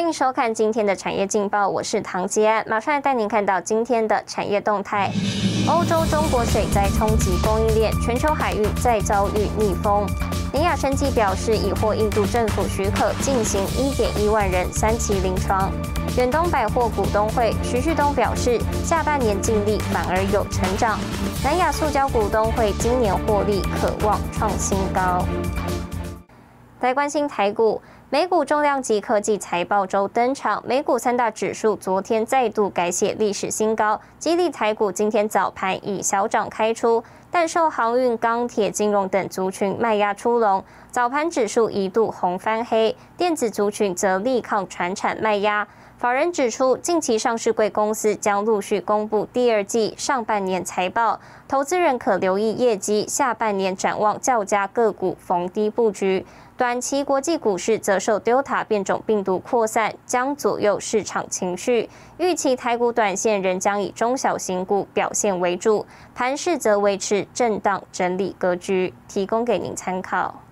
欢迎收看今天的产业劲报，我是唐吉安，马上来带您看到今天的产业动态。欧洲中国水灾冲击供应链，全球海域再遭遇逆风。尼亚生技表示已获印度政府许可进行1.1万人三期临床。远东百货股东会，徐旭东表示下半年净利反而有成长。南亚塑胶股东会今年获利可望创新高。来关心台股。美股重量级科技财报周登场，美股三大指数昨天再度改写历史新高，激励台股今天早盘以小涨开出，但受航运、钢铁、金融等族群卖压出笼，早盘指数一度红翻黑，电子族群则力抗传产卖压。法人指出，近期上市贵公司将陆续公布第二季上半年财报，投资人可留意业绩，下半年展望较佳个股逢低布局。短期国际股市则受 Delta 变种病毒扩散，将左右市场情绪。预期台股短线仍将以中小型股表现为主，盘市则维持震荡整理格局，提供给您参考。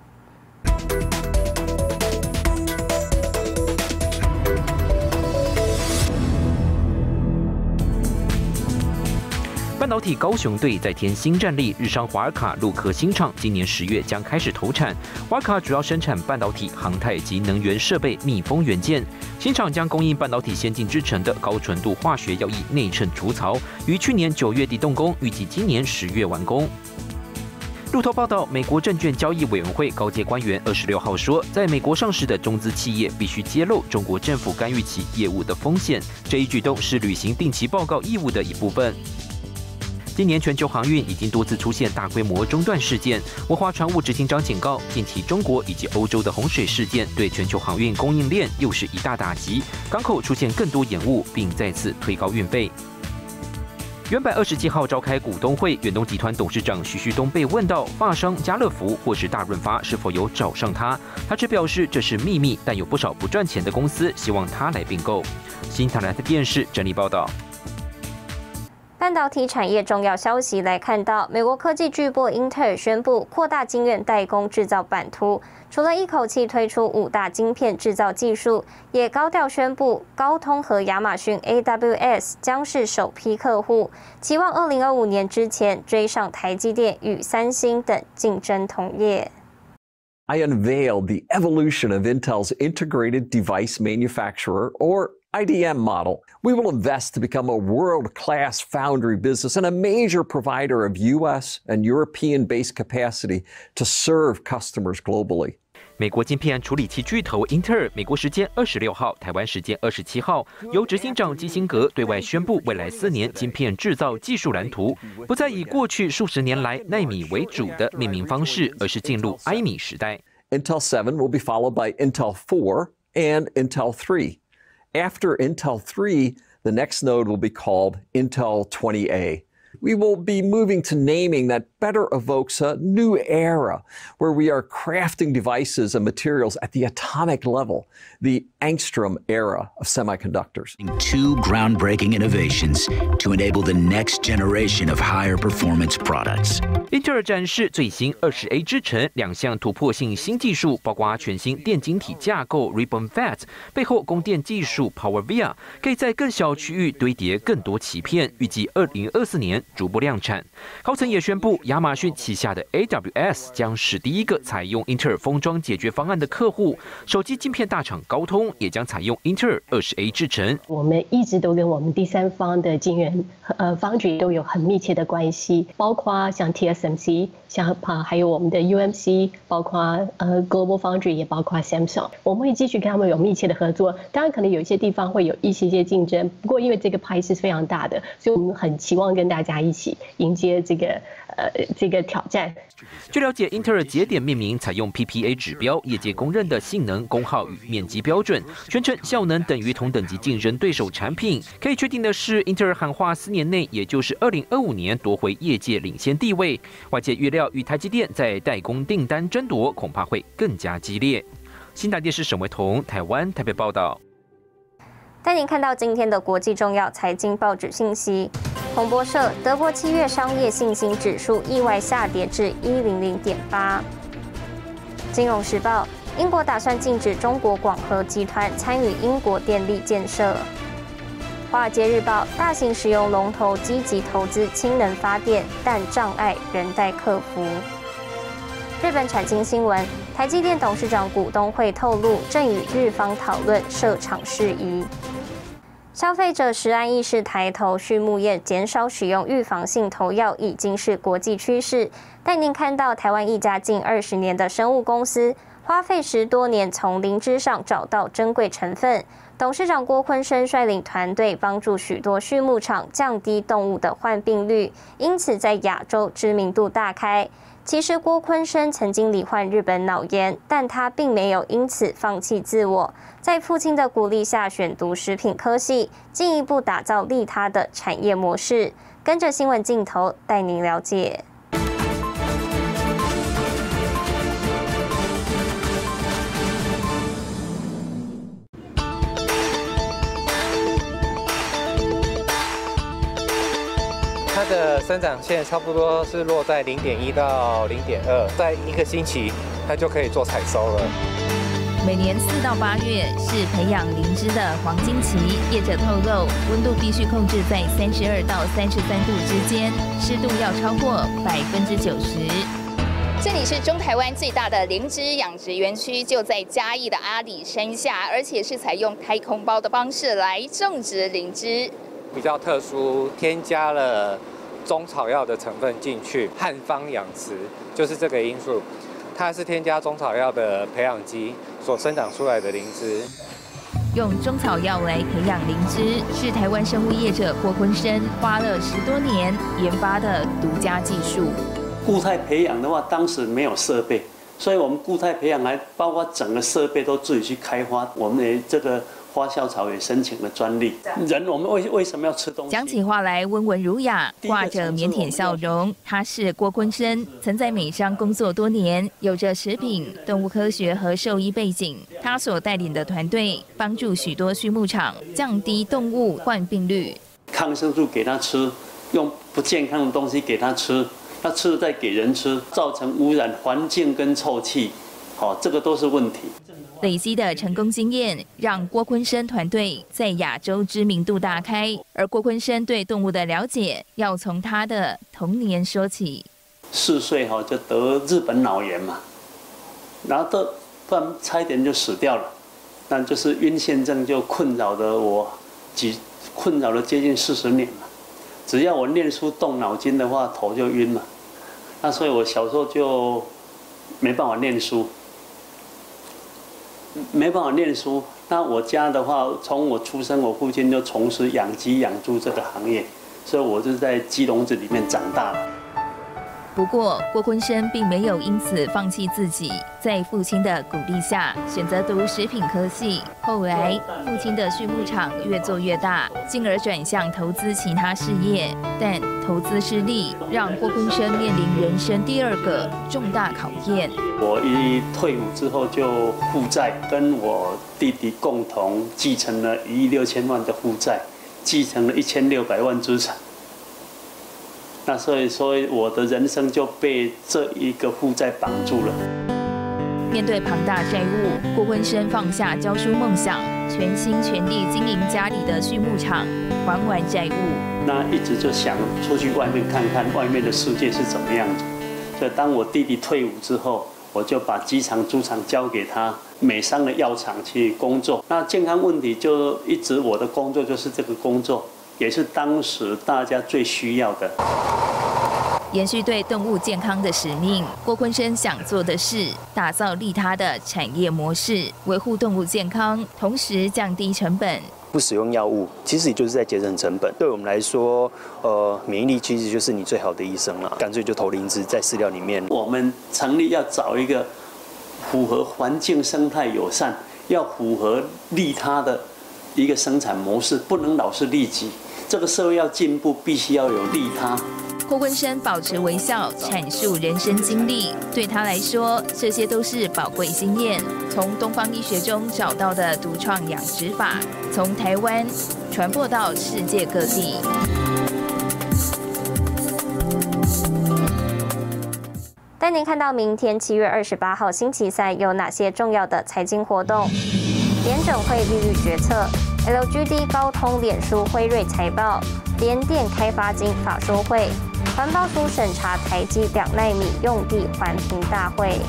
半导体高雄队再添新战力，日商华尔卡陆科新厂今年十月将开始投产。华尔卡主要生产半导体、航太及能源设备密封元件。新厂将供应半导体先进制成的高纯度化学药液内衬除槽，于去年九月底动工，预计今年十月完工。路透报道，美国证券交易委员会高阶官员二十六号说，在美国上市的中资企业必须揭露中国政府干预其业务的风险。这一举动是履行定期报告义务的一部分。今年全球航运已经多次出现大规模中断事件。文华船务执行长警告，近期中国以及欧洲的洪水事件对全球航运供应链又是一大打击，港口出现更多延误，并再次推高运费。原本二十七号召开股东会，远东集团董事长徐旭东被问到发商家乐福或是大润发是否有找上他，他只表示这是秘密，但有不少不赚钱的公司希望他来并购。新台的电视整理报道。半导体产业重要消息来看到，美国科技巨擘英特尔宣布扩大晶圆代工制造版图，除了一口气推出五大晶片制造技术，也高调宣布高通和亚马逊 AWS 将是首批客户，期望二零二五年之前追上台积电与三星等竞争同业。I unveiled the evolution of Intel's integrated device manufacturer, or IDM model. We will invest to become a world class foundry business and a major provider of US and European based capacity to serve customers globally. 美国晶片处理器巨头英特尔，美国时间二十六号，台湾时间二十七号，由执行长基辛格对外宣布，未来四年晶片制造技术蓝图不再以过去数十年来纳米为主的命名方式，而是进入埃米时代。Intel 7 will be followed by Intel 4 and Intel 3. After Intel 3, the next node will be called Intel 20A We will be moving to naming that better evokes a new era where we are crafting devices and materials at the atomic level, the angstrom era of semiconductors. Two groundbreaking innovations to enable the next generation of higher performance products. 英特尔展示最新二十 A 制程两项突破性新技术，包括全新电晶体架构 Ribbon Fat，背后供电技术 PowerVia，可以在更小区域堆叠更多鳍片，预计二零二四年 逐步量产。高层也宣布，亚马逊旗下的 AWS 将是第一个采用英特尔封装解决方案的客户。手机晶片大厂高通也将采用英特尔二十 A 制程。我们一直都跟我们第三方的晶圆呃 foundry 都有很密切的关系，包括像 TSMC。像啊，还有我们的 UMC，包括呃 Global Foundry，也包括 Samsung，我们会继续跟他们有密切的合作。当然，可能有一些地方会有一些些竞争，不过因为这个派是非常大的，所以我们很期望跟大家一一起迎接这个。呃，这个挑战。据了解，英特尔节点命名采用 PPA 指标，业界公认的性能、功耗与面积标准，宣称效能等于同等级竞争对手产品。可以确定的是，英特尔喊话四年内，也就是二零二五年夺回业界领先地位。外界预料，与台积电在代工订单争夺恐怕会更加激烈。新台电视沈维彤，台湾台北报道。带您看到今天的国际重要财经报纸信息。彭博社：德国七月商业信心指数意外下跌至一零零点八。金融时报：英国打算禁止中国广核集团参与英国电力建设。华尔街日报：大型石油龙头积极投资氢能发电，但障碍仍待克服。日本产经新闻：台积电董事长股东会透露，正与日方讨论设厂事宜。消费者食安意识抬头，畜牧业减少使用预防性投药已经是国际趋势。带您看到台湾一家近二十年的生物公司，花费十多年从灵芝上找到珍贵成分。董事长郭坤生率领团队帮助许多畜牧场降低动物的患病率，因此在亚洲知名度大开。其实郭坤生曾经罹患日本脑炎，但他并没有因此放弃自我，在父亲的鼓励下选读食品科系，进一步打造利他的产业模式。跟着新闻镜头带您了解。的生长线差不多是落在零点一到零点二，在一个星期它就可以做采收了。每年四到八月是培养灵芝的黄金期，业者透露温度必须控制在三十二到三十三度之间，湿度要超过百分之九十。这里是中台湾最大的灵芝养殖园区，就在嘉义的阿里山下，而且是采用太空包的方式来种植灵芝。比较特殊，添加了。中草药的成分进去，汉方养殖就是这个因素，它是添加中草药的培养基所生长出来的灵芝。用中草药来培养灵芝，是台湾生物业者郭坤生花了十多年研发的独家技术。固态培养的话，当时没有设备，所以我们固态培养还包括整个设备都自己去开发。我们的这个。花校草也申请了专利。人，我们为为什么要吃东西？讲起话来温文儒雅，挂着腼腆笑容。他是郭坤生，曾在美商工作多年，有着食品、动物科学和兽医背景。他所带领的团队帮助许多畜牧场降低动物患病率。抗生素给他吃，用不健康的东西给他吃，他吃了再给人吃，造成污染环境跟臭气，好，这个都是问题。累积的成功经验，让郭坤生团队在亚洲知名度大开。而郭坤生对动物的了解，要从他的童年说起。四岁哈就得日本脑炎嘛，然后都不然差一点就死掉了。那就是晕眩症就困扰了我几困扰了接近四十年了。只要我念书动脑筋的话，头就晕了。那所以我小时候就没办法念书。没办法念书，那我家的话，从我出生，我父亲就从事养鸡养猪这个行业，所以我就在鸡笼子里面长大。不过郭坤生并没有因此放弃自己，在父亲的鼓励下选择读食品科系。后来父亲的畜牧场越做越大，进而转向投资其他事业，但投资失利，让郭坤生面临人生第二个重大考验。我一退伍之后就负债，跟我弟弟共同继承了一亿六千万的负债，继承了一千六百万资产。那所以说，我的人生就被这一个负债绑住了。面对庞大债务，郭坤生放下教书梦想，全心全力经营家里的畜牧场，还完债务。那一直就想出去外面看看外面的世界是怎么样子。所以当我弟弟退伍之后，我就把机场、猪场交给他，美商的药厂去工作。那健康问题就一直我的工作就是这个工作。也是当时大家最需要的。延续对动物健康的使命，郭坤生想做的是打造利他的产业模式，维护动物健康，同时降低成本。不使用药物，其实也就是在节省成本。对我们来说，呃，免疫力其实就是你最好的医生了。干脆就投灵芝在饲料里面。我们成立要找一个符合环境生态友善，要符合利他的一个生产模式，不能老是利己。这个社会要进步，必须要有利他。郭坤生保持微笑，阐述人生经历。对他来说，这些都是宝贵经验。从东方医学中找到的独创养殖法，从台湾传播到世界各地。带您看到明天七月二十八号星期三有哪些重要的财经活动：联准会利率决策，LGD 高通、脸书、辉瑞财报，联电开发金法说会，环保署审查台积两纳米用地环评大会。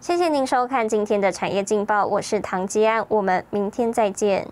谢谢您收看今天的产业劲报，我是唐吉安，我们明天再见。